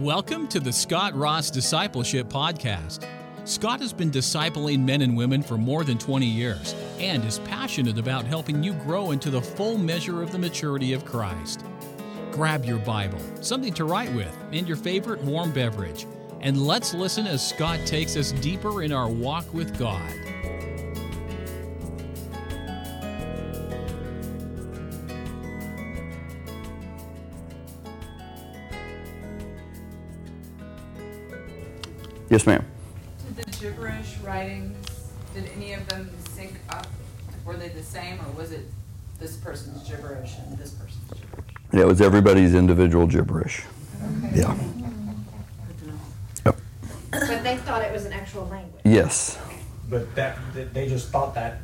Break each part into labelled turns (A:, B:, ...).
A: Welcome to the Scott Ross Discipleship Podcast. Scott has been discipling men and women for more than 20 years and is passionate about helping you grow into the full measure of the maturity of Christ. Grab your Bible, something to write with, and your favorite warm beverage, and let's listen as Scott takes us deeper in our walk with God.
B: Yes, ma'am.
C: Did the gibberish writings, did any of them sync up? Were they the same, or was it this person's gibberish and this person's gibberish?
B: Yeah, it was everybody's individual gibberish.
C: Okay.
B: Yeah.
C: Good to know.
B: Yep.
D: But they thought it was an actual language.
B: Yes.
E: But that, that they just thought that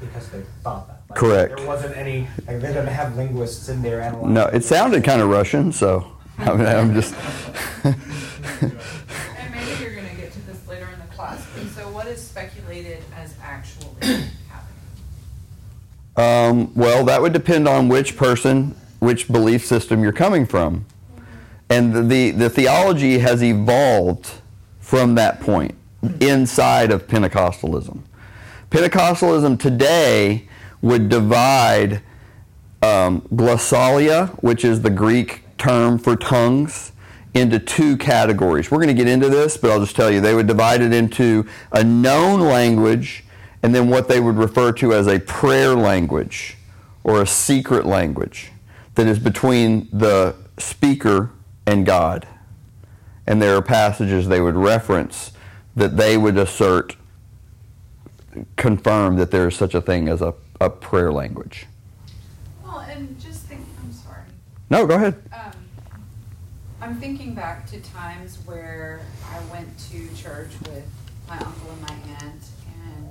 E: because they thought that. Like,
B: Correct.
E: There wasn't any, like, they didn't have linguists in there analyzing.
B: No, it sounded kind of Russian, so I mean, I'm just.
C: And maybe you're gonna get to this later in the class, but so as actually happening?
B: Um, well, that would depend on which person, which belief system you're coming from. And the, the, the theology has evolved from that point inside of Pentecostalism. Pentecostalism today would divide um, glossolalia, which is the Greek term for tongues, into two categories. We're going to get into this, but I'll just tell you they would divide it into a known language and then what they would refer to as a prayer language or a secret language that is between the speaker and God. And there are passages they would reference that they would assert, confirm that there is such a thing as a, a prayer language.
C: Well, and just think, I'm sorry.
B: No, go ahead.
C: I'm thinking back to times where I went to church with my uncle and my aunt, and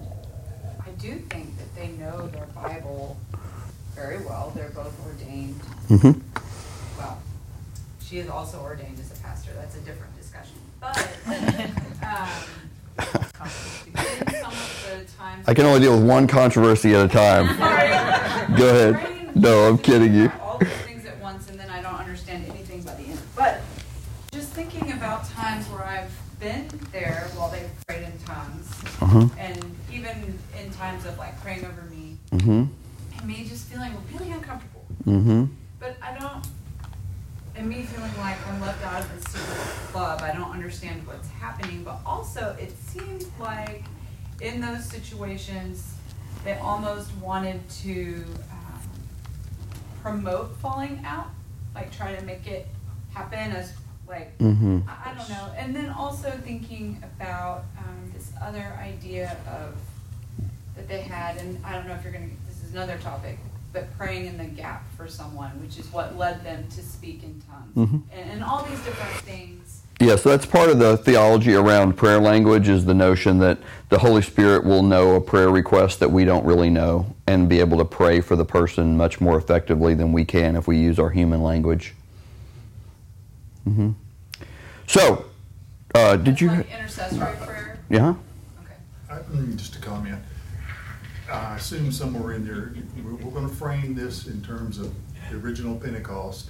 C: I do think that they know their Bible very well. They're both ordained.
B: hmm
C: Well, she is also ordained as a pastor. That's a different discussion. But um, some of the times
B: I can only deal with one controversy at a time. Go ahead. No, I'm kidding you.
C: All those things at once, and then I don't understand anything by the end. But just thinking about times where I've been there while they've prayed in tongues,
B: Uh-huh.
C: and even in times of like praying over me,
B: Mm-hmm.
C: and me just feeling really uncomfortable.
B: Mm-hmm.
C: But I don't, and me feeling like I'm left out of this secret club. I don't understand what's happening. But also, it seems like in those situations, they almost wanted to um, promote falling out, like try to make it happen as like
B: Mm-hmm.
C: I I don't know. And then also thinking about um, other idea of that they had, and I don't know if you're going to, this is another topic, but praying in the gap for someone, which is what led them to speak in tongues.
B: Mhm.
C: And, and all these different things.
B: Yeah, so that's part of the theology around prayer language is the notion that the Holy Spirit will know a prayer request that we don't really know and be able to pray for the person much more effectively than we can if we use our human language. Mm-hmm. So, uh, did you?
C: Like intercessory prayer.
B: Yeah.
F: I- Just a comment. I assume somewhere in there, we're, we're gonna frame this in terms of the original Pentecost,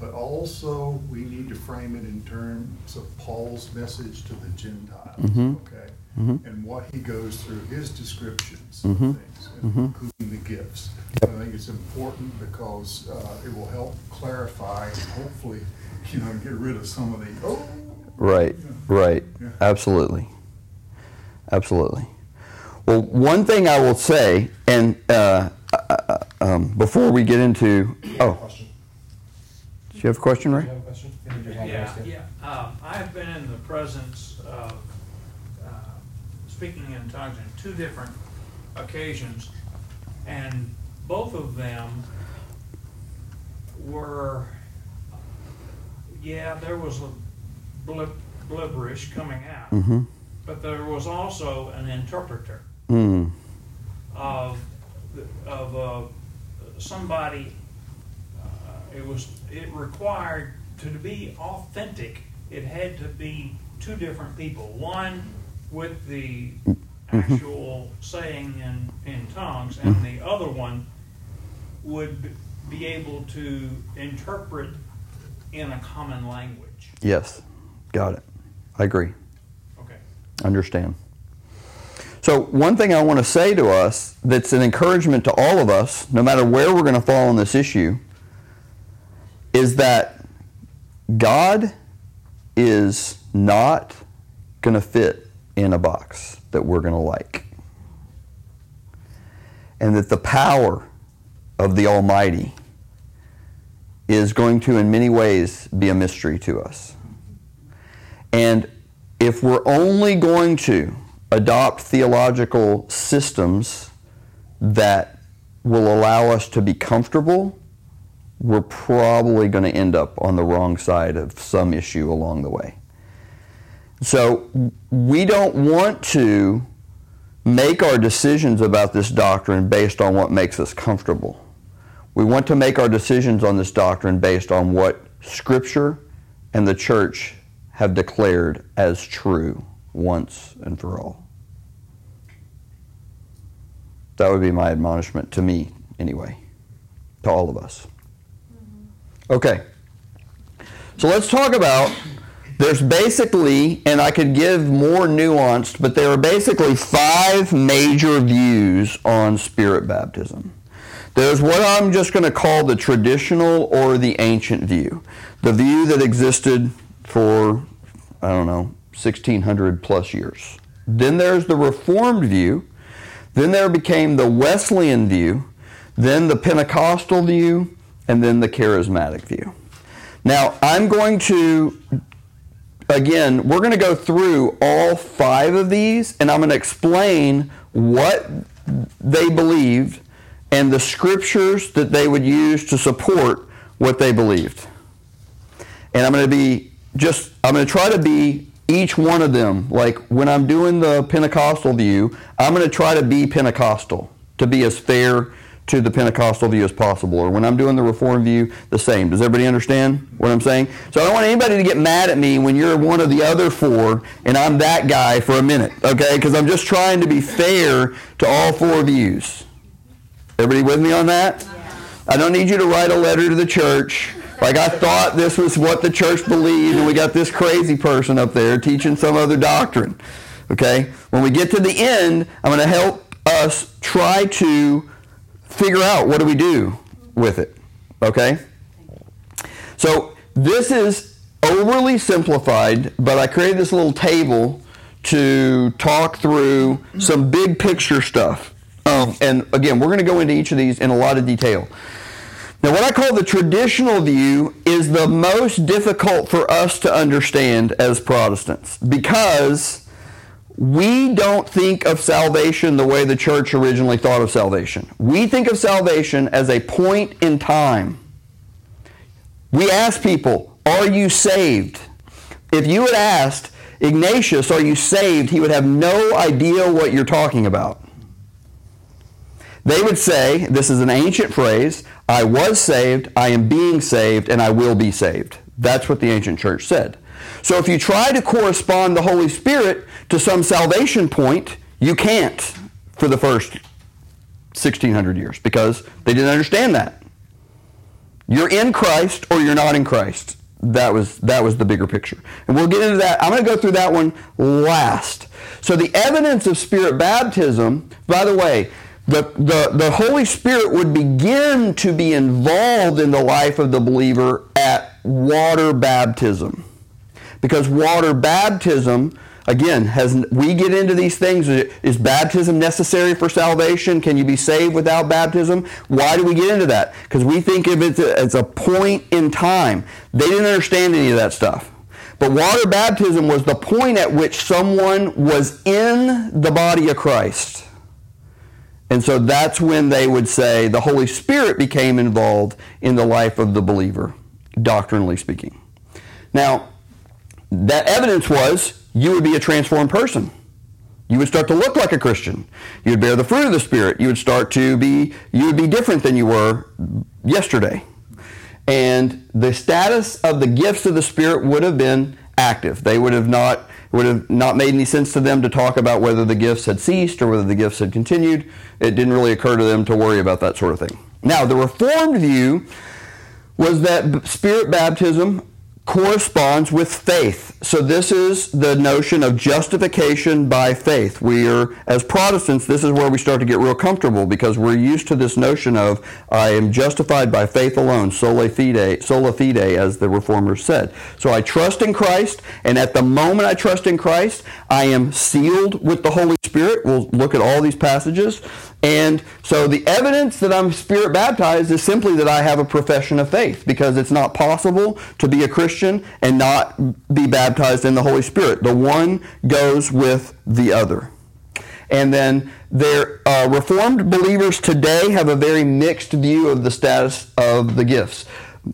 F: but also we need to frame it in terms of Paul's message to the Gentiles,
B: Mhm.
F: okay?
B: Mhm.
F: And what he goes through, his descriptions
B: Mhm.
F: of things,
B: Mhm.
F: including the gifts.
B: Yep.
F: I think it's important because uh, it will help clarify and hopefully, you know, get rid of some of the, oh.
B: Right, right.
F: Yeah.
B: Absolutely. Absolutely. Well, one thing I will say, and uh, uh, um, before we get into. Oh,
E: Question.
B: do you have a question,
E: Do
B: Ray?
E: have a question? You need your hand
G: Yeah, yeah. Um, I've been in the presence of uh, speaking in tongues on two different occasions, and both of them were, yeah, there was a blib, blibberish coming out,
B: Mm-hmm.
G: But there was also an interpreter
B: Mm.
G: of of uh, somebody. Uh, it was it required to be authentic. It had to be two different people. One with the actual saying in in tongues, and the other one would be able to interpret in a common language.
B: Yes. Got it. I agree. Understand. So, one thing I want to say to us that's an encouragement to all of us, no matter where we're going to fall on this issue, is that God is not going to fit in a box that we're going to like. And that the power of the Almighty is going to, in many ways, be a mystery to us. And if we're only going to adopt theological systems that will allow us to be comfortable, we're probably going to end up on the wrong side of some issue along the way. So we don't want to make our decisions about this doctrine based on what makes us comfortable. We want to make our decisions on this doctrine based on what Scripture and the church have declared as true once and for all. That would be my admonishment to me, anyway, to all of us. Okay. So let's talk about there's basically, and I could give more nuanced, but there are basically five major views on spirit baptism. There's what I'm just going to call the traditional or the ancient view, the view that existed for, I don't know, 1600 plus years. Then there's the Reformed view. Then there became the Wesleyan view, then the Pentecostal view, and then the Charismatic view. Now, I'm going to, again, we're going to go through all five of these, and I'm going to explain what they believed and the scriptures that they would use to support what they believed. And I'm going to be just, I'm going to try to be each one of them. Like when I'm doing the Pentecostal view, I'm going to try to be Pentecostal, to be as fair to the Pentecostal view as possible. Or when I'm doing the Reformed view, the same. Does everybody understand what I'm saying? So I don't want anybody to get mad at me when you're one of the other four and I'm that guy for a minute, okay? Because I'm just trying to be fair to all four views. Everybody with me on that? I don't need you to write a letter to the church. Like I thought this was what the church believed, and we got this crazy person up there teaching some other doctrine. Okay? When we get to the end, I'm going to help us try to figure out what do we do with it. Okay? So this is overly simplified, but I created this little table to talk through some big picture stuff. Um, and again, we're going to go into each of these in a lot of detail. Now, what I call the traditional view is the most difficult for us to understand as Protestants because we don't think of salvation the way the church originally thought of salvation. We think of salvation as a point in time. We ask people, Are you saved? If you had asked Ignatius, Are you saved? he would have no idea what you're talking about. They would say, this is an ancient phrase, I was saved, I am being saved, and I will be saved. That's what the ancient church said. So if you try to correspond the Holy Spirit to some salvation point, you can't for the first 1600 years because they didn't understand that. You're in Christ or you're not in Christ. That was that was the bigger picture. And we'll get into that. I'm going to go through that one last. So the evidence of spirit baptism, by the way, the, the, the Holy Spirit would begin to be involved in the life of the believer at water baptism. Because water baptism, again, has we get into these things. Is baptism necessary for salvation? Can you be saved without baptism? Why do we get into that? Because we think of it as a point in time. They didn't understand any of that stuff. But water baptism was the point at which someone was in the body of Christ. And so that's when they would say the Holy Spirit became involved in the life of the believer, doctrinally speaking. Now, that evidence was you would be a transformed person. You would start to look like a Christian. You would bear the fruit of the Spirit. You would start to be, you would be different than you were yesterday. And the status of the gifts of the Spirit would have been active. They would have not would have not made any sense to them to talk about whether the gifts had ceased or whether the gifts had continued. It didn't really occur to them to worry about that sort of thing. Now, the Reformed view was that spirit baptism corresponds with faith. So this is the notion of justification by faith. We are, as Protestants, this is where we start to get real comfortable because we're used to this notion of I am justified by faith alone, sola fide, sola fide, as the Reformers said. So I trust in Christ, and at the moment I trust in Christ, I am sealed with the Holy Spirit. We'll look at all these passages. And so the evidence that I'm spirit baptized is simply that I have a profession of faith because it's not possible to be a Christian and not be baptized in the Holy Spirit. The one goes with the other. And then their uh, Reformed believers today have a very mixed view of the status of the gifts.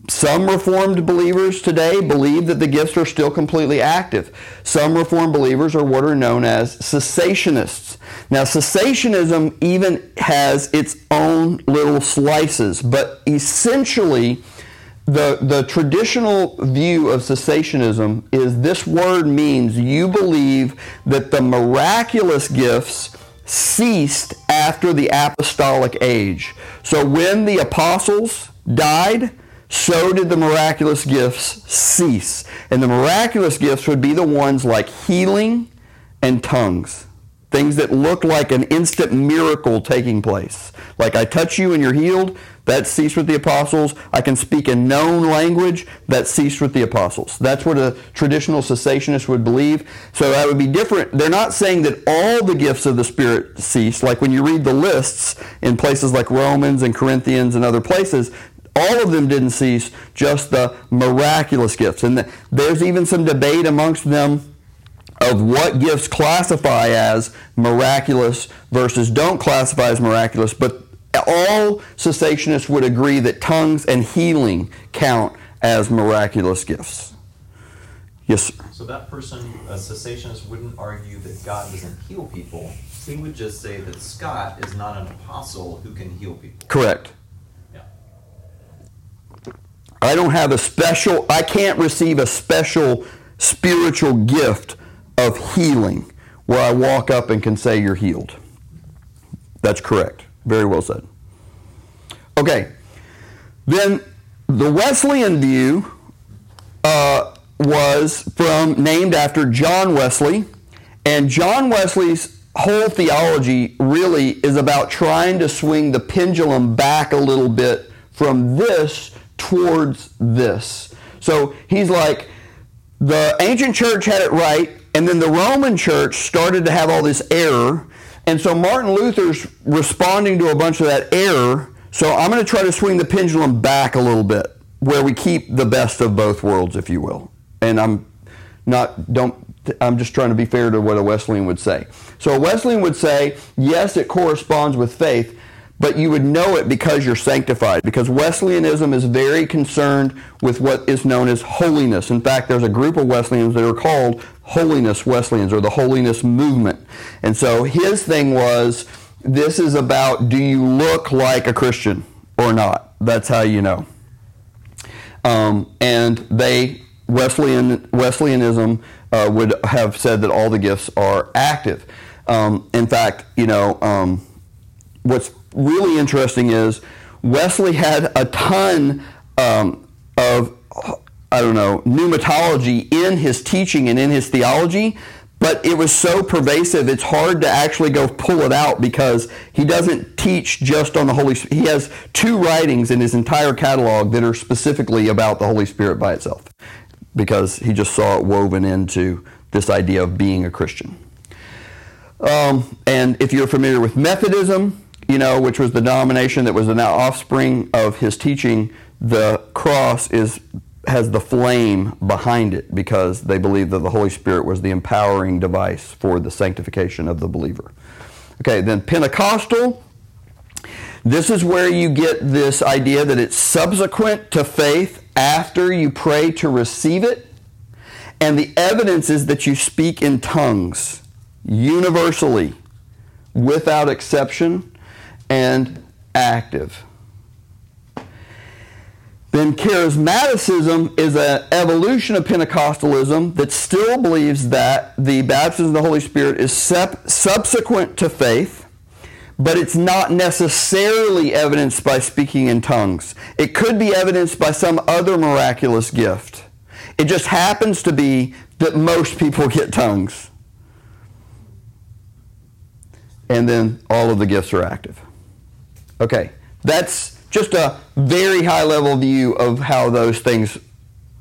B: Some Reformed believers today believe that the gifts are still completely active. Some Reformed believers are what are known as cessationists. Now, cessationism even has its own little slices, but essentially, the, the traditional view of cessationism is this word means you believe that the miraculous gifts ceased after the apostolic age. So when the apostles died, so did the miraculous gifts cease. And the miraculous gifts would be the ones like healing and tongues. Things that look like an instant miracle taking place. Like I touch you and you're healed, that ceased with the apostles. I can speak a known language, that ceased with the apostles. That's what a traditional cessationist would believe. So that would be different. They're not saying that all the gifts of the Spirit cease. Like when you read the lists in places like Romans and Corinthians and other places, all of them didn't cease, just the miraculous gifts. And there's even some debate amongst them of what gifts classify as miraculous versus don't classify as miraculous, but all cessationists would agree that tongues and healing count as miraculous gifts. Yes, sir.
H: So that person, a cessationist, wouldn't argue that God doesn't heal people. He would just say that Scott is not an apostle who can heal people.
B: Correct. I don't have a special, I can't receive a special spiritual gift of healing where I walk up and can say you're healed. That's correct. Very well said. Okay. Then the Wesleyan view uh, was from named after John Wesley, and John Wesley's whole theology really is about trying to swing the pendulum back a little bit from this towards this. So he's like, the ancient church had it right, and then the Roman church started to have all this error. And so Martin Luther's responding to a bunch of that error. So I'm going to try to swing the pendulum back a little bit, where we keep the best of both worlds, if you will. And I'm not, don't, I'm just trying to be fair to what a Wesleyan would say. So a Wesleyan would say, yes, it corresponds with faith, but you would know it because you're sanctified. Because Wesleyanism is very concerned with what is known as holiness. In fact, there's a group of Wesleyans that are called Holiness Wesleyans or the Holiness Movement. And so his thing was this is about do you look like a Christian or not? That's how you know. Um, and they, Wesleyan, Wesleyanism, uh, would have said that all the gifts are active. Um, in fact, you know, um, what's really interesting is Wesley had a ton um, of, I don't know, pneumatology in his teaching and in his theology, but it was so pervasive, it's hard to actually go pull it out because he doesn't teach just on the Holy Spirit. He has two writings in his entire catalog that are specifically about the Holy Spirit by itself because he just saw it woven into this idea of being a Christian. Um, and if you're familiar with Methodism, you know, which was the denomination that was the now offspring of his teaching, the cross is has the flame behind it because they believe that the Holy Spirit was the empowering device for the sanctification of the believer. Okay, then Pentecostal. This is where you get this idea that it's subsequent to faith after you pray to receive it. And the evidence is that you speak in tongues universally, without exception and active. Then charismaticism is an evolution of Pentecostalism that still believes that the baptism of the Holy Spirit is sep- subsequent to faith, but it's not necessarily evidenced by speaking in tongues. It could be evidenced by some other miraculous gift. It just happens to be that most people get tongues. And then all of the gifts are active. Okay, that's just a very high level view of how those things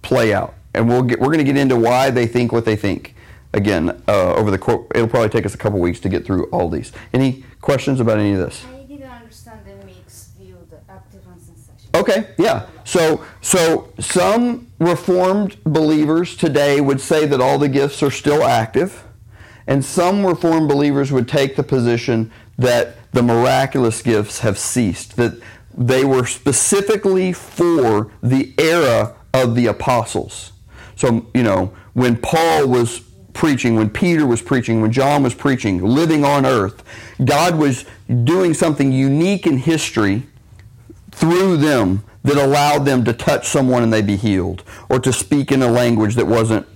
B: play out. And we'll get, we're going to get into why they think what they think. Again, uh, over the course, it'll probably take us a couple weeks to get through all these. Any questions about any of this?
I: I didn't understand the mixed view, the active and sensation.
B: Okay, yeah. So, so some Reformed believers today would say that all the gifts are still active, and some Reformed believers would take the position that the miraculous gifts have ceased, that they were specifically for the era of the apostles. So, you know, when Paul was preaching, when Peter was preaching, when John was preaching, living on earth, God was doing something unique in history through them that allowed them to touch someone and they be healed, or to speak in a language that wasn't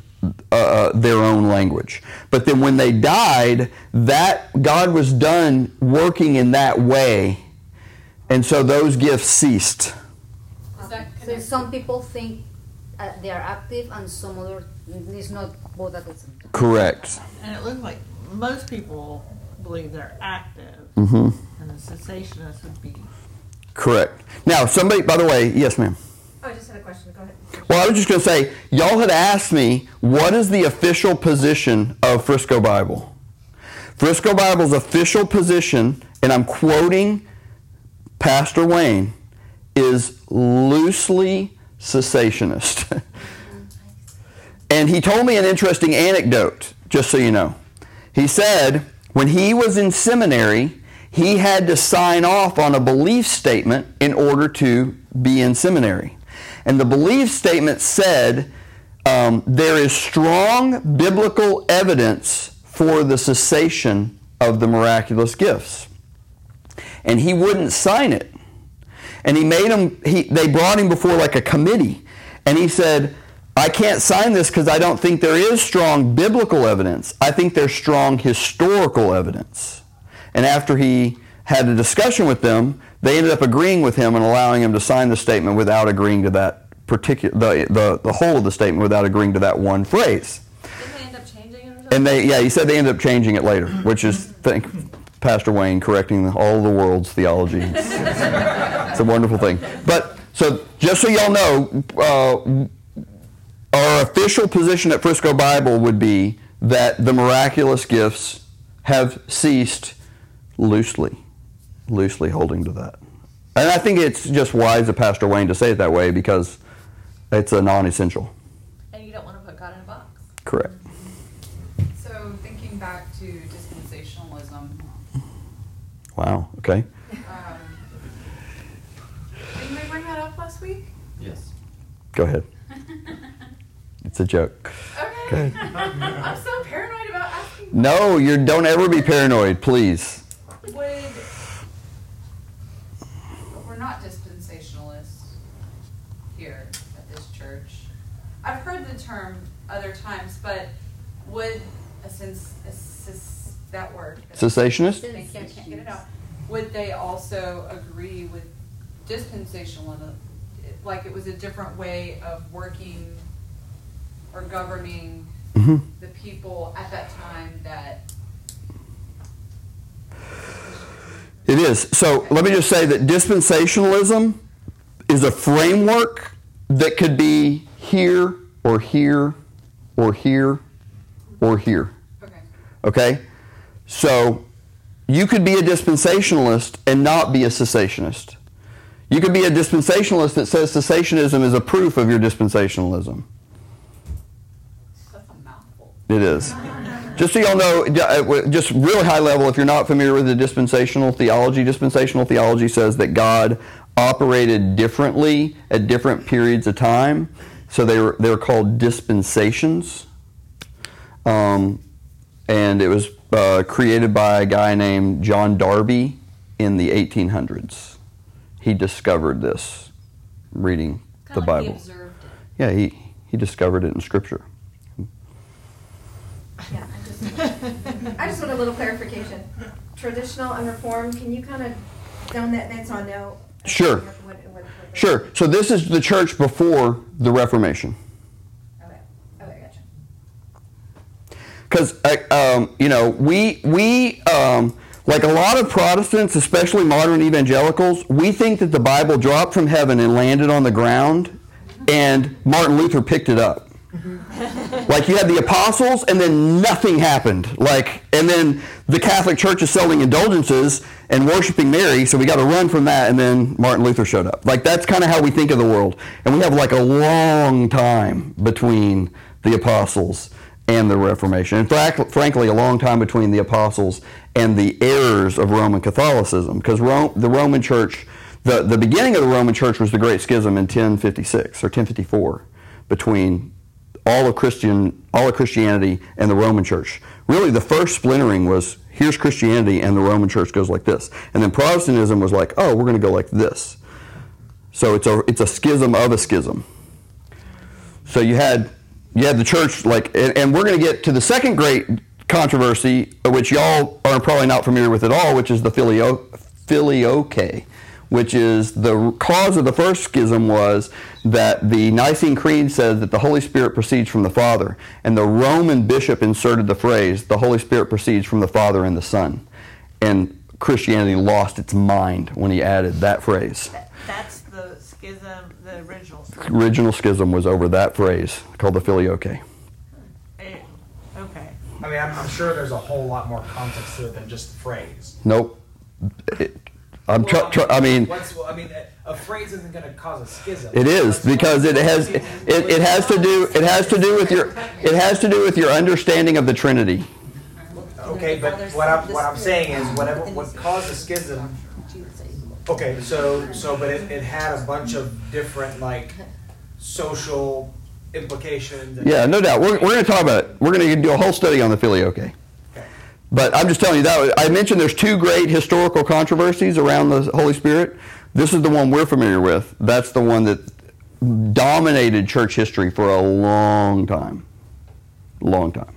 B: uh, uh, their own language. But then when they died, that God was done working in that way, and so those gifts ceased.
C: Is
I: So some people think uh, they are active and some other, it's not both at the same time.
B: Correct.
J: And it looks like most people believe they're active,
B: mm-hmm.
J: and the cessationists would be.
B: Correct. Now, somebody, by the way, yes, ma'am.
D: Oh, I just had a question, go ahead.
B: Well, I was just going to say, y'all had asked me what is the official position of Frisco Bible. Frisco Bible's official position, and I'm quoting Pastor Wayne, is loosely cessationist. and he told me an interesting anecdote, just so you know. He said when he was in seminary, he had to sign off on a belief statement in order to be in seminary. And the belief statement said um, there is strong biblical evidence for the cessation of the miraculous gifts. And he wouldn't sign it. And he made him, he, they brought him before like a committee. And he said, I can't sign this because I don't think there is strong biblical evidence. I think there's strong historical evidence. And after he had a discussion with them, they ended up agreeing with him and allowing him to sign the statement without agreeing to that particular, the, the, the whole of the statement without agreeing to that one phrase.
D: Didn't they end up changing it?
B: And they, yeah, he said they ended up changing it later, which is, thank Pastor Wayne correcting all the world's theology. It's, it's a wonderful thing. But, so just so y'all know, uh, our official position at Frisco Bible would be that the miraculous gifts have ceased loosely, loosely holding to that. And I think it's just wise of Pastor Wayne to say it that way because it's a non-essential.
D: And you don't wanna put God in a box.
B: Correct.
C: So thinking back to dispensationalism,
B: Wow. Okay.
C: um, didn't we bring that up last week?
H: Yes.
B: Go ahead. It's a joke.
C: Okay. I'm so paranoid about asking.
B: No, you don't ever be paranoid, please.
C: Would, but we're not dispensationalists here at this church. I've heard the term other times, but would a sense, a cis, that word.
B: Cessationist?
C: I can't get it out. Would they also agree with dispensationalism? Like it was a different way of working or governing
B: hmm
C: the people at that time that
B: It is. So let me just say that dispensationalism is a framework that could be here or here or here or here.
C: Okay.
B: Okay? So you could be a dispensationalist and not be a cessationist. You could be a dispensationalist that says cessationism is a proof of your dispensationalism.
C: That's a mouthful.
B: It is. Just so y'all know, uh, just really high level, if you're not familiar with the dispensational theology, dispensational theology says that God operated differently at different periods of time. So they were, they were called dispensations. Um, and it was uh, created by a guy named John Darby in the 1800s. He discovered this reading the
D: Kinda like
B: Bible.
D: observed it.
B: Yeah, he, he discovered it in Scripture.
D: Yeah, I just, I just want a little clarification. Traditional and reformed, can you kind of down that That's on I know?
B: Sure.
D: what- what- what the-
B: Sure. So this is the church before the Reformation.
D: Okay. Okay, gotcha.
B: Because um, you know we we um, like a lot of Protestants, especially modern evangelicals, we think that the Bible dropped from heaven and landed on the ground, and Martin Luther picked it up. Mm-hmm. like you had the apostles, and then nothing happened. Like, and then the Catholic Church is selling indulgences and worshiping Mary, so we got to run from that. And then Martin Luther showed up. Like that's kind of how we think of the world, and we have like a long time between the apostles and the Reformation. In fact, frankly, a long time between the apostles and the errors of Roman Catholicism, because the Roman Church, the, the beginning of the Roman Church was the Great Schism in 1056 or 1054 between all of Christian, all of Christianity and the Roman Church. Really, the first splintering was here's Christianity and the Roman Church goes like this, and then Protestantism was like, oh, we're going to go like this. So it's a it's a schism of a schism. So you had you had the church like, and, and we're going to get to the second great controversy, which y'all are probably not familiar with at all, which is the filio, filioque, which is the cause of the first schism was that the Nicene Creed says that the Holy Spirit proceeds from the Father, and the Roman bishop inserted the phrase, the Holy Spirit proceeds from the Father and the Son. And Christianity lost its mind when he added that phrase.
J: That's the schism, the original schism.
B: Original schism was over that phrase called the filioque.
J: Eh, Okay.
E: I mean, I'm, I'm sure there's a whole lot more context to it than just the phrase.
B: Nope. It- I'm tr- tr- I mean,
E: What's, well, I mean, a- a phrase isn't going to cause a schism.
B: It is because it has it, it has to do it has to do with your it has to do with your understanding of the Trinity.
E: Okay, but what I'm what I'm saying is whatever what caused the schism. Okay, so so but it, it had a bunch of different like social implications. and-
B: Yeah, no doubt. We're, we're going to talk about it. We're going to do a whole study on the filioque.
E: Okay.
B: But I'm just telling you that I mentioned there's two great historical controversies around the Holy Spirit. This is the one we're familiar with. That's the one that dominated church history for a long time. Long time.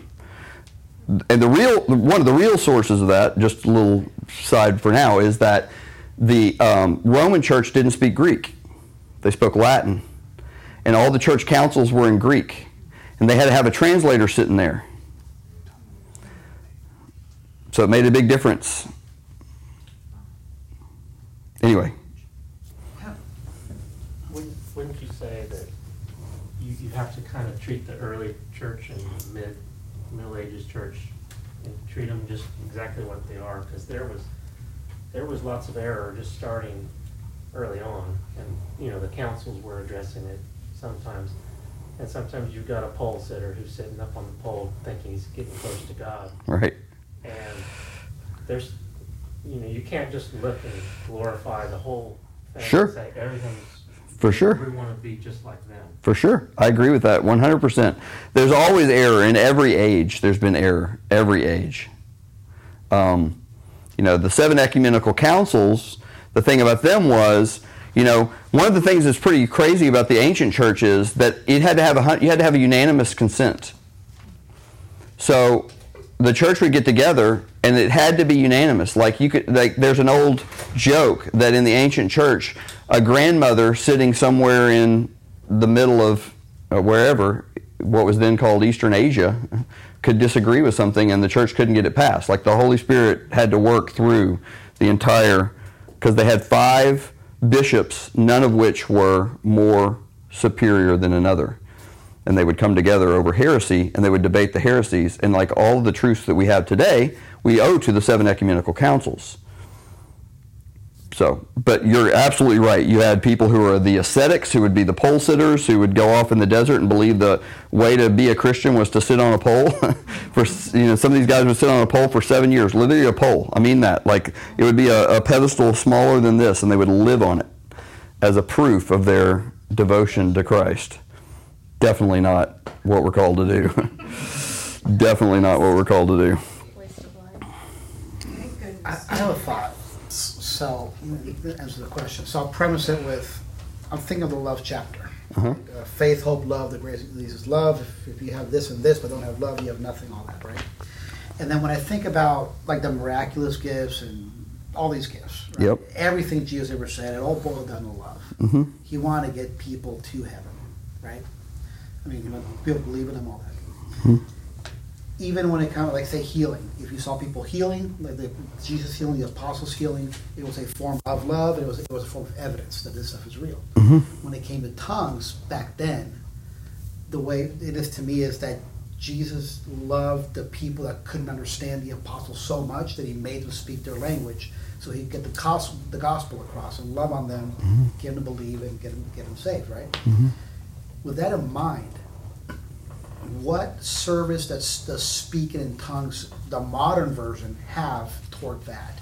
B: And the real one of the real sources of that, just a little side for now, is that the um, Roman Church didn't speak Greek; they spoke Latin, and all the church councils were in Greek, and they had to have a translator sitting there. So it made a big difference. Anyway,
K: Wouldn't, you say that you, you have to kind of treat the early church and mid, Middle Ages church and treat them just exactly what they are? Because there was, there was lots of error just starting early on. And, you know, the councils were addressing it sometimes. And sometimes you've got a pole sitter who's sitting up on the pole thinking he's getting close to God.
B: right.
K: There's, you know, you can't just look and glorify the whole thing.
B: Sure.
K: And say everything's.
B: For sure.
K: We want to be just like them.
B: For sure. I agree with that 100%. There's always error in every age. There's been error every age. Um, you know, the seven ecumenical councils, the thing about them was, you know, one of the things that's pretty crazy about the ancient church is that it had to have a you had to have a unanimous consent. So the church would get together and it had to be unanimous. Like you could like there's an old joke that in the ancient church, a grandmother sitting somewhere in the middle of uh, wherever what was then called Eastern Asia could disagree with something and the church couldn't get it passed. Like the Holy Spirit had to work through the entire because they had five bishops, none of which were more superior than another and they would come together over heresy and they would debate the heresies. And like all the truths that we have today we owe to the seven ecumenical councils. So but you're absolutely right. You had people who were the ascetics who would be the pole sitters who would go off in the desert and believe the way to be a christian was to sit on a pole for you know some of these guys would sit on a pole for seven years literally a pole i mean that. Like it would be a, a pedestal smaller than this and they would live on it as a proof of their devotion to christ definitely not what we're called to do. definitely not what we're called to do.
L: I, I have a thought. So, answer the question. So I'll premise it with, I'm thinking of the love chapter.
B: Uh-huh.
L: Uh, faith, hope, love. The grace leads love. If, if you have this and this, but don't have love, you have nothing. All that, right? And then when I think about like the miraculous gifts and all these gifts, right?
B: Yep.
L: Everything Jesus ever said, it all boiled down to love.
B: hmm
L: He wanted to get people to heaven, right? I mean, people believe in them all that.
B: Mhm.
L: even when it comes, like say healing, if you saw people healing, like the Jesus healing, the apostles healing, it was a form of love. It was it was a form of evidence that this stuff is real.
B: Mhm.
L: When it came to tongues back then, the way it is to me is that Jesus loved the people that couldn't understand the apostles so much that he made them speak their language, so he could get the gospel, the gospel across and love on them,
B: Mhm.
L: get them to believe, and get them get them saved. Right.
B: Mhm.
L: With that in mind, what service does the speaking in tongues, the modern version, have toward that?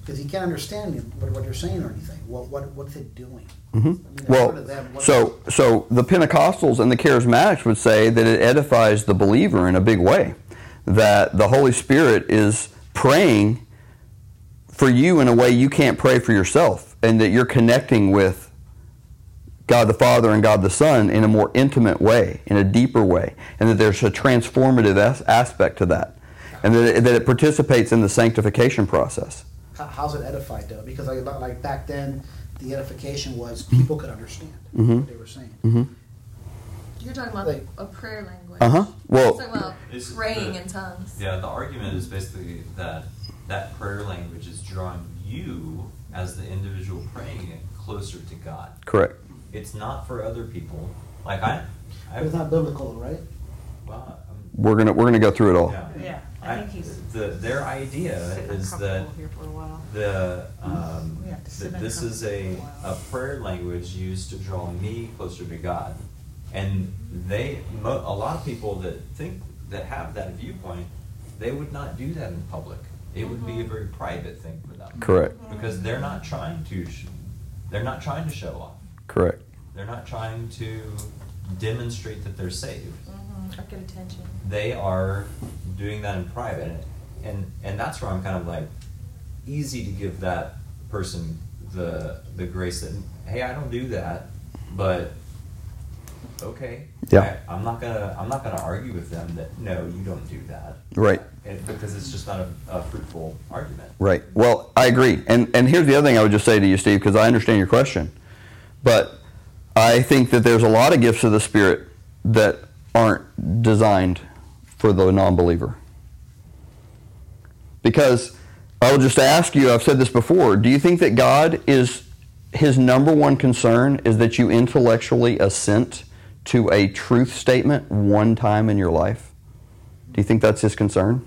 L: Because he can't understand what, what you're saying or anything. What what what's it doing?
B: Mhm.
L: I mean,
B: Well,
L: them,
B: so so the Pentecostals and the Charismatics would say that it edifies the believer in a big way. That the Holy Spirit is praying for you in a way you can't pray for yourself, and that you're connecting with God the Father and God the Son in a more intimate way, in a deeper way, and that there's a transformative as- aspect to that, and that it, that it participates in the sanctification process.
L: how- how's it edified though? Because like, like back then, the edification was people could understand
B: Mhm.
L: what they were saying.
B: Mm-hmm.
M: You're talking about
L: Like-
M: a prayer language.
B: Uh-huh. Well-
M: You're talking about
H: It's
M: praying
H: the-
M: in tongues.
H: Yeah, the argument is basically that that prayer language is drawing you as the individual praying it closer to God.
B: Correct.
H: It's not for other people. Like I,
L: But it's not biblical, right?
H: well,
B: We're gonna we're gonna go through it all.
H: yeah.
J: Yeah, I think he's
H: the their idea is that
J: here for a while.
H: the um,
J: We have to sit
H: that this is a,
J: a
H: a prayer language used to draw me closer to God, and they mo- a lot of people that think that have that viewpoint, they would not do that in public. It would be a very private thing for them.
B: Correct.
H: Because they're not trying to, sh- they're not trying to show off.
B: Correct.
H: They're not trying to demonstrate that they're saved
M: Mm-hmm. Or get attention.
H: they are doing that in private and and that's where i'm kind of like easy to give that person the the grace that hey i don't do that but okay
B: Yeah.
H: I, i'm not gonna i'm not gonna argue with them that no you don't do that
B: Right.
H: and, because it's just not a, a fruitful argument
B: Right. Well, I agree. And and here's the other thing I would just say to you, Steve, because I understand your question, but I think that there's a lot of gifts of the Spirit that aren't designed for the non-believer. Because I will just ask you, I've said this before, do you think that God is his number one concern is that you intellectually assent to a truth statement one time in your life? Do you think that's his concern?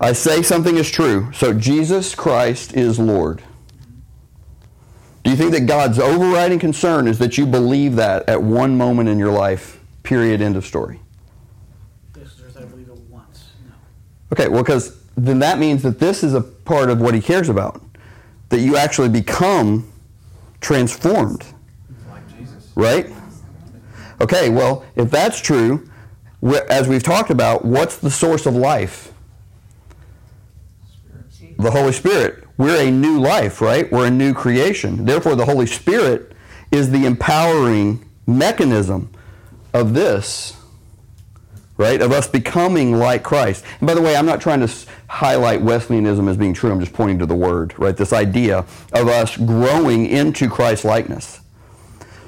B: I say something is true. So Jesus Christ is Lord. Do you think that God's overriding concern is that you believe that at one moment in your life? Period. End of story.
L: This is, I believe it once. No.
B: Okay, well, because then that means that this is a part of what he cares about. That you actually become transformed.
E: Like Jesus.
B: Right? Okay, well, if that's true, as we've talked about, what's the source of life? The Holy Spirit. We're a new life, right? We're a new creation. Therefore, the Holy Spirit is the empowering mechanism of this, right? Of us becoming like Christ. And by the way, I'm not trying to highlight Wesleyanism as being true. I'm just pointing to the word, right? This idea of us growing into Christ likeness.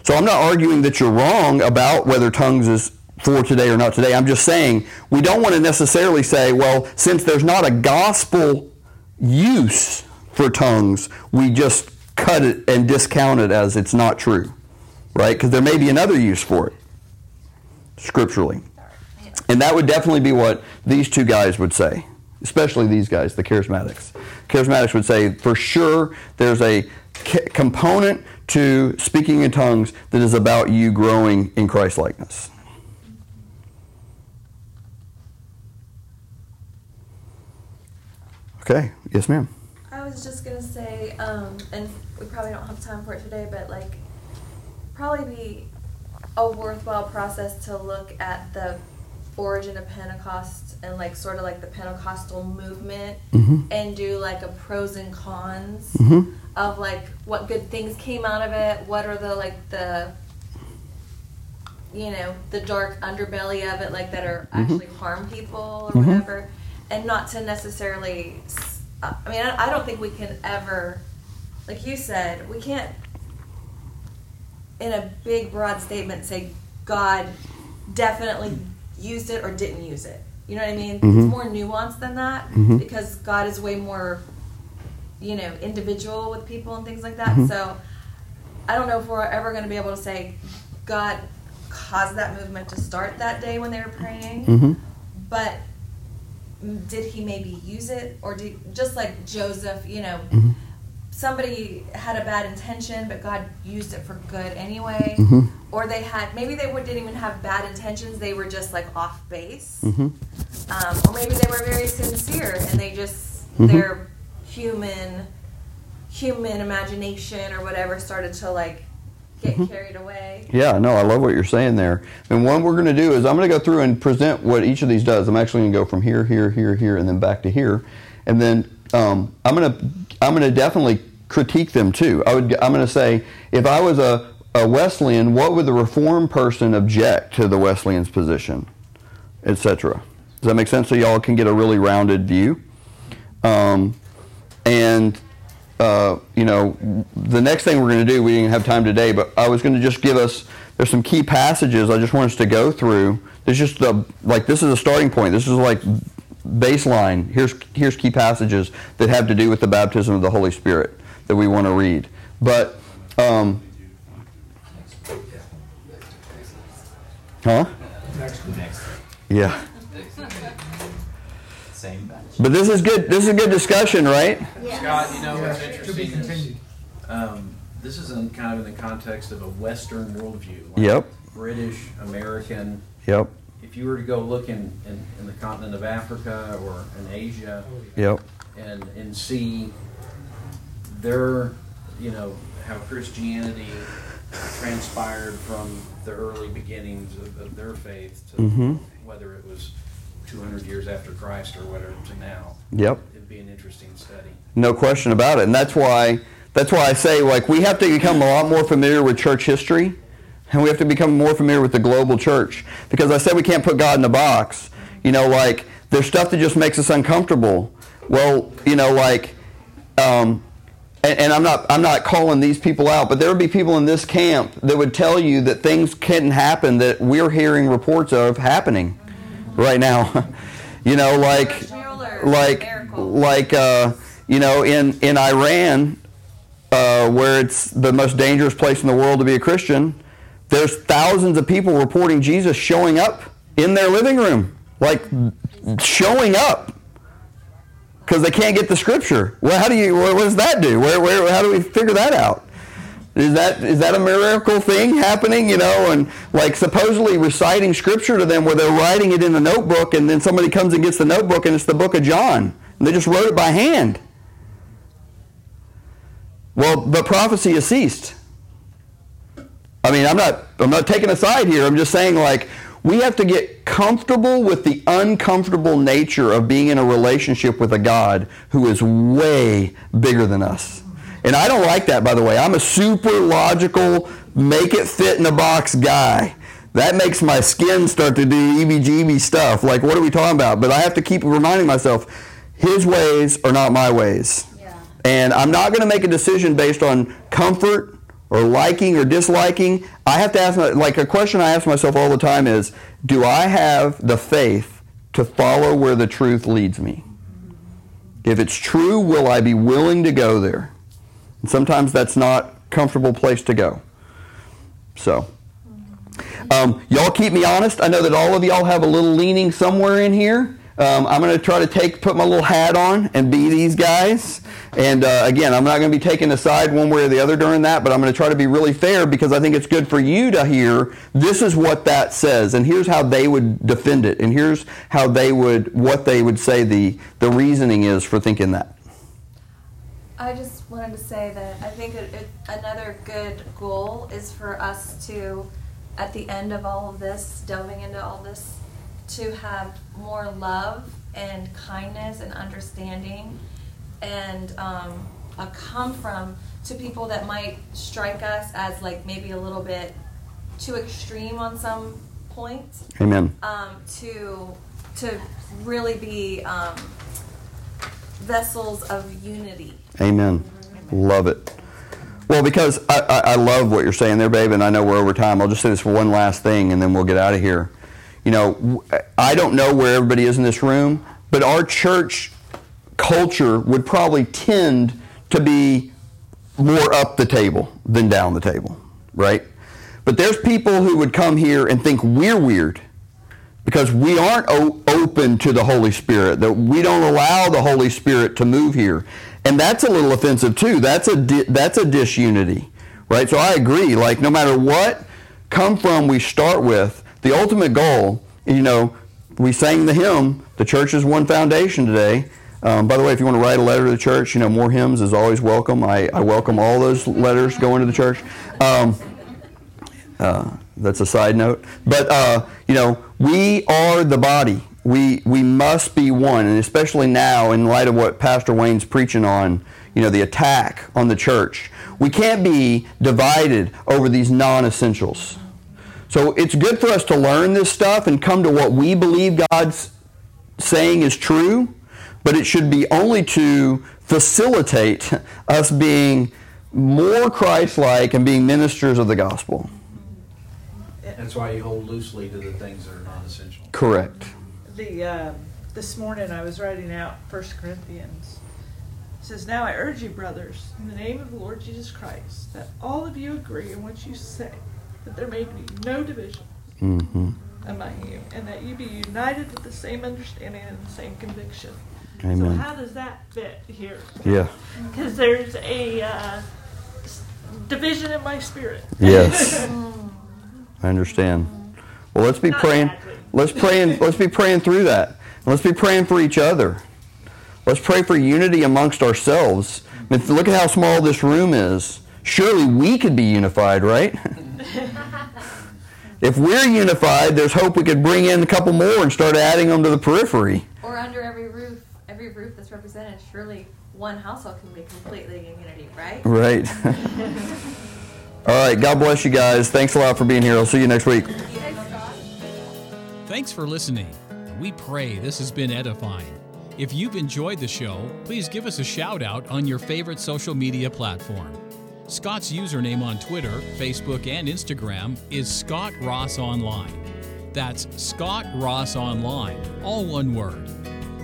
B: So I'm not arguing that you're wrong about whether tongues is for today or not today. I'm just saying we don't want to necessarily say, well, since there's not a gospel use for tongues, we just cut it and discount it as it's not true, right? Because there may be another use for it scripturally. And that would definitely be what these two guys would say, especially these guys, the charismatics. Charismatics would say, for sure, there's a component to speaking in tongues that is about you growing in Christ likeness. Okay, yes, ma'am.
M: Was just gonna say, um, and we probably don't have time for it today, but like, probably be a worthwhile process to look at the origin of Pentecost and like sort of like the Pentecostal movement
B: Mhm.
M: and do like a pros and cons
B: Mhm.
M: of like what good things came out of it, what are the like the you know the dark underbelly of it like that are
B: Mhm.
M: actually harm people or
B: Mhm.
M: whatever and not to necessarily i mean I, don't think we can ever like you said we can't in a big broad statement say god definitely used it or didn't use it. You know what I mean?
B: Mhm.
M: It's more nuanced than that
B: Mhm.
M: because God is way more, you know, individual with people and things like that.
B: Mhm.
M: So I don't know if we're ever going to be able to say God caused that movement to start that day when they were praying,
B: Mhm.
M: but did he maybe use it or did just like Joseph, you know,
B: Mhm.
M: somebody had a bad intention, but God used it for good anyway.
B: Mhm.
M: Or they had maybe they would- didn't even have bad intentions; they were just like off base.
B: Mhm.
M: Um, or maybe they were very sincere and they just
B: Mhm.
M: their human human imagination or whatever started to like get
B: Mhm.
M: carried away.
B: Yeah, no, I love what you're saying there. And what we're going to do is I'm going to go through and present what each of these does. I'm actually going to go from here, here, here, here, and then back to here, and then um, I'm going to I'm going to definitely critique them too. I would I'm going to say if I was a, a Wesleyan, what would the Reformed person object to the Wesleyan's position, etc. Does that make sense? So y'all can get a really rounded view. Um, and uh, you know, the next thing we're going to do, we didn't have time today, but I was going to just give us, there's some key passages I just want us to go through. There's just the, like, this is a starting point. This is like baseline. Here's, here's key passages that have to do with the baptism of the Holy Spirit that we want to read. But, um, huh? Yeah.
H: Same batch.
B: But this is good. This is a good discussion, right?
N: Scott, you know what's
F: Yeah.
N: interesting
F: To be
N: is, um, this is in kind of in the context of a Western worldview. like
B: Yep.
N: British, American.
B: Yep.
N: If you were to go look in, in, in the continent of Africa or in Asia
B: Yep.
N: and, and see their, you know, how Christianity transpired from the early beginnings of, of their faith to
B: Mhm.
N: whether it was 200 years after Christ or whatever to now.
B: Yep.
N: It'd be an interesting study.
B: No question about it. And that's why that's why I say like we have to become a lot more familiar with church history and we have to become more familiar with the global church. Because I said we can't put God in a box. You know, like there's stuff that just makes us uncomfortable. Well, you know, like um, and, and I'm not I'm not calling these people out, but there would be people in this camp that would tell you that things can happen that we're hearing reports of happening right now. you know, like like like uh, you know in in Iran uh, where it's the most dangerous place in the world to be a Christian, there's thousands of people reporting Jesus showing up in their living room, like showing up because they can't get the scripture. Well, how do you? What does that do? Where, where? How do we figure that out? Is that is that a miracle thing happening? You know, and like supposedly reciting scripture to them, where they're writing it in the notebook, and then somebody comes and gets the notebook, and it's the book of John, and they just wrote it by hand. Well, but prophecy has ceased. I mean, I'm not I'm not taking a side here. I'm just saying like we have to get comfortable with the uncomfortable nature of being in a relationship with a God who is way bigger than us. And I don't like that by the way. I'm a super logical make it fit in a box guy. That makes my skin start to do EBGB stuff. Like what are we talking about? But I have to keep reminding myself his ways are not my ways. And I'm not going to make a decision based on comfort or liking or disliking. I have to ask, my- like a question I ask myself all the time is, do I have the faith to follow where the truth leads me? If it's true, will I be willing to go there? And sometimes that's not comfortable place to go. So, um, y'all keep me honest. I know that all of y'all have a little leaning somewhere in here. Um, I'm going to try to take put my little hat on and be these guys. And uh, again, I'm not going to be taking a side one way or the other during that, but I'm going to try to be really fair because I think it's good for you to hear this is what that says, and here's how they would defend it, and here's how they would what they would say the the reasoning is for thinking that.
M: I just wanted to say that I think it, it, another good goal is for us to, at the end of all of this, delving into all this, to have more love and kindness and understanding and um, a come from to people that might strike us as like maybe a little bit too extreme on some points.
B: Amen.
M: Um, to to really be um, vessels of unity.
B: Amen. Love it. Well, because I, I, I love what you're saying there, babe, and I know we're over time. I'll just say this for one last thing, and then we'll get out of here. you know, I don't know where everybody is in this room, but our church culture would probably tend to be more up the table than down the table, right? But there's people who would come here and think we're weird because we aren't o- open to the Holy Spirit, that we don't allow the Holy Spirit to move here. And that's a little offensive too. That's a di- that's a disunity, right? So I agree. Like no matter what come from, we start with the ultimate goal. You know, we sang the hymn, "The Church is One Foundation" today. Um, by the way, if you want to write a letter to the church, you know, more hymns is always welcome. I, I welcome all those letters going to the church. Um, uh, that's a side note. But, uh, you know, we are the body. We, we must be one, and especially now in light of what Pastor Wayne's preaching on, you know, the attack on the church. We can't be divided over these non-essentials. So it's good for us to learn this stuff and come to what we believe God's saying is true, but it should be only to facilitate us being more Christ-like and being ministers of the gospel.
N: That's why you hold loosely to the things that are non-essential.
B: Correct.
J: The uh, this morning I was writing out First Corinthians. It says, "Now I urge you, brothers, in the name of the Lord Jesus Christ, that all of you agree in what you say, that there may be no division
B: Mm-hmm.
J: among you, and that you be united with the same understanding and the same conviction." So
B: Amen.
J: how does that fit here?
B: Yeah.
J: Because there's a uh, division in my spirit.
B: Yes. I understand. Well, let's be praying. Let's pray and let's be praying through that. And let's be praying for each other. Let's pray for unity amongst ourselves. I mean, look at how small this room is. Surely we could be unified, right? if we're unified, there's hope we could bring in a couple more and start adding them to the periphery.
M: Or under every roof, every roof that's represented, surely one household can be completely in unity, right?
B: Right. All right. God bless you guys. Thanks a lot for being here. I'll see you next week.
A: Thanks for listening. We pray this has been edifying. If you've enjoyed the show, please give us a shout out on your favorite social media platform. Scott's username on Twitter, Facebook, and Instagram is Scott Ross Online. That's Scott Ross Online, all one word.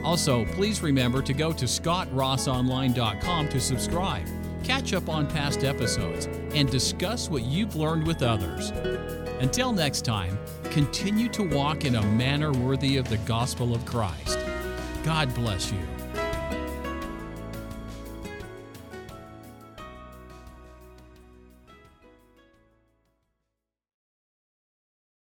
A: Also, please remember to go to scottrossonline.com to subscribe, catch up on past episodes, and discuss what you've learned with others. Until next time, continue to walk in a manner worthy of the gospel of Christ. God bless you.